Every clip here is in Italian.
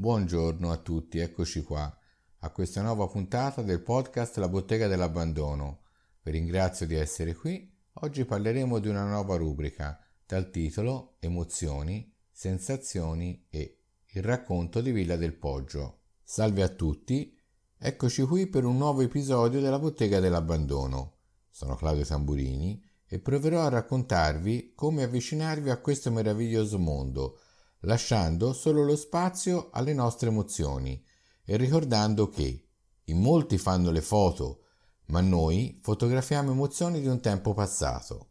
Buongiorno a tutti, eccoci qua a questa nuova puntata del podcast La bottega dell'abbandono. Vi ringrazio di essere qui. Oggi parleremo di una nuova rubrica dal titolo Emozioni, sensazioni e il racconto di Villa del Poggio. Salve a tutti, eccoci qui per un nuovo episodio della bottega dell'abbandono. Sono Claudio Tamburini e proverò a raccontarvi come avvicinarvi a questo meraviglioso mondo lasciando solo lo spazio alle nostre emozioni e ricordando che in molti fanno le foto, ma noi fotografiamo emozioni di un tempo passato.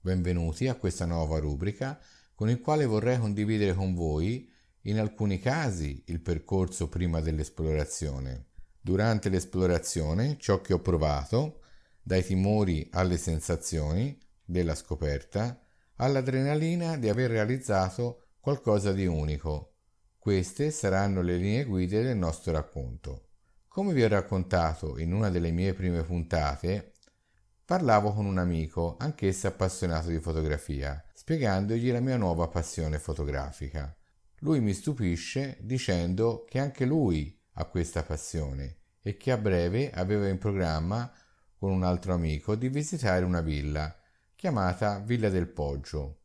Benvenuti a questa nuova rubrica con il quale vorrei condividere con voi in alcuni casi il percorso prima dell'esplorazione. Durante l'esplorazione ciò che ho provato, dai timori alle sensazioni della scoperta, all'adrenalina di aver realizzato qualcosa di unico. Queste saranno le linee guida del nostro racconto. Come vi ho raccontato in una delle mie prime puntate, parlavo con un amico, anch'esso appassionato di fotografia, spiegandogli la mia nuova passione fotografica. Lui mi stupisce dicendo che anche lui ha questa passione e che a breve aveva in programma con un altro amico di visitare una villa chiamata Villa del Poggio.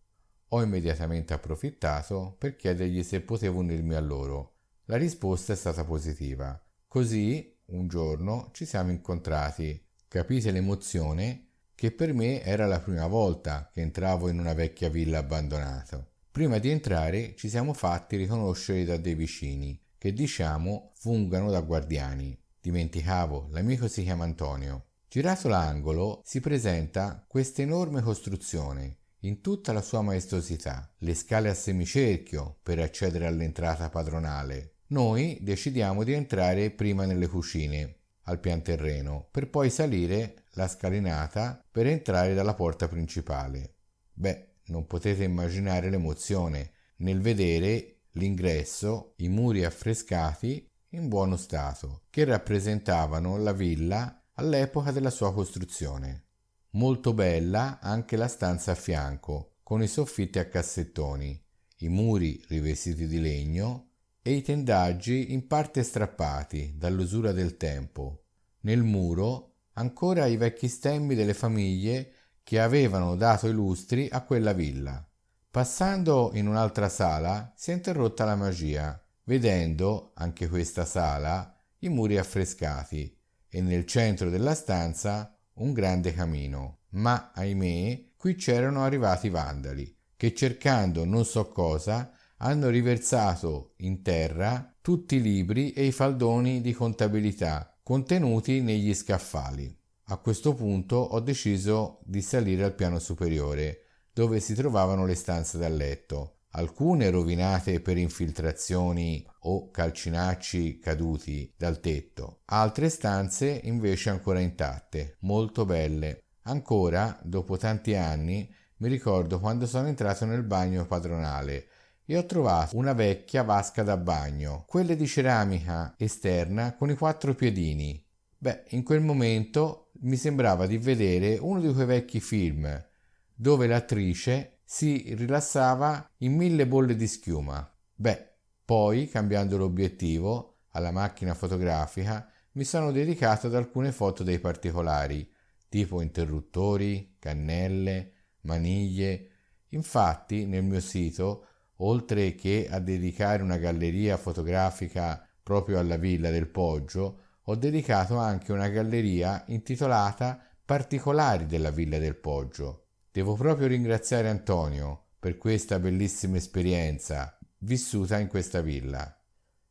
Ho immediatamente approfittato per chiedergli se potevo unirmi a loro. La risposta è stata positiva. Così, un giorno, ci siamo incontrati. Capite l'emozione? Che per me era la prima volta che entravo in una vecchia villa abbandonata. Prima di entrare ci siamo fatti riconoscere da dei vicini, che diciamo fungano da guardiani. Dimenticavo, l'amico si chiama Antonio. Girato l'angolo si presenta questa enorme costruzione in tutta la sua maestosità, le scale a semicerchio per accedere all'entrata padronale. Noi decidiamo di entrare prima nelle cucine, al pian terreno, per poi salire la scalinata per entrare dalla porta principale. Beh, non potete immaginare l'emozione nel vedere l'ingresso, i muri affrescati in buono stato, che rappresentavano la villa all'epoca della sua costruzione. Molto bella anche la stanza a fianco, con i soffitti a cassettoni, i muri rivestiti di legno e i tendaggi in parte strappati dall'usura del tempo. Nel muro ancora i vecchi stemmi delle famiglie che avevano dato i lustri a quella villa. Passando in un'altra sala si è interrotta la magia, vedendo anche questa sala i muri affrescati e nel centro della stanza un grande camino. Ma, ahimè, qui c'erano arrivati i vandali, che cercando non so cosa hanno riversato in terra tutti i libri e i faldoni di contabilità contenuti negli scaffali. A questo punto ho deciso di salire al piano superiore, dove si trovavano le stanze da letto, alcune rovinate per infiltrazioni o calcinacci caduti dal tetto, altre stanze invece ancora intatte, molto belle. Ancora, dopo tanti anni, mi ricordo quando sono entrato nel bagno padronale e ho trovato una vecchia vasca da bagno, quelle di ceramica esterna con i quattro piedini. Beh, in quel momento mi sembrava di vedere uno di quei vecchi film dove l'attrice si rilassava in mille bolle di schiuma. Beh, poi, cambiando l'obiettivo alla macchina fotografica, mi sono dedicato ad alcune foto dei particolari, tipo interruttori, cannelle, maniglie. Infatti, nel mio sito, oltre che a dedicare una galleria fotografica proprio alla villa del Poggio, ho dedicato anche una galleria intitolata Particolari della villa del Poggio, Devo proprio ringraziare Antonio per questa bellissima esperienza vissuta in questa villa.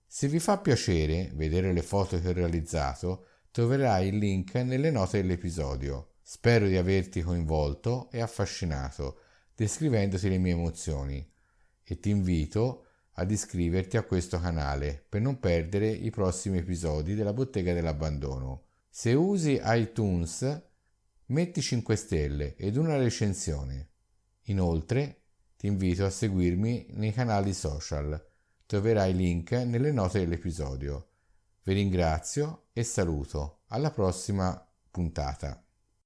Se vi fa piacere vedere le foto che ho realizzato, troverai il link nelle note dell'episodio. Spero di averti coinvolto e affascinato descrivendoti le mie emozioni e ti invito ad iscriverti a questo canale per non perdere i prossimi episodi della bottega dell'abbandono. Se usi iTunes metti 5 stelle ed una recensione. Inoltre ti invito a seguirmi nei canali social. Troverai link nelle note dell'episodio. Vi ringrazio e saluto. Alla prossima puntata.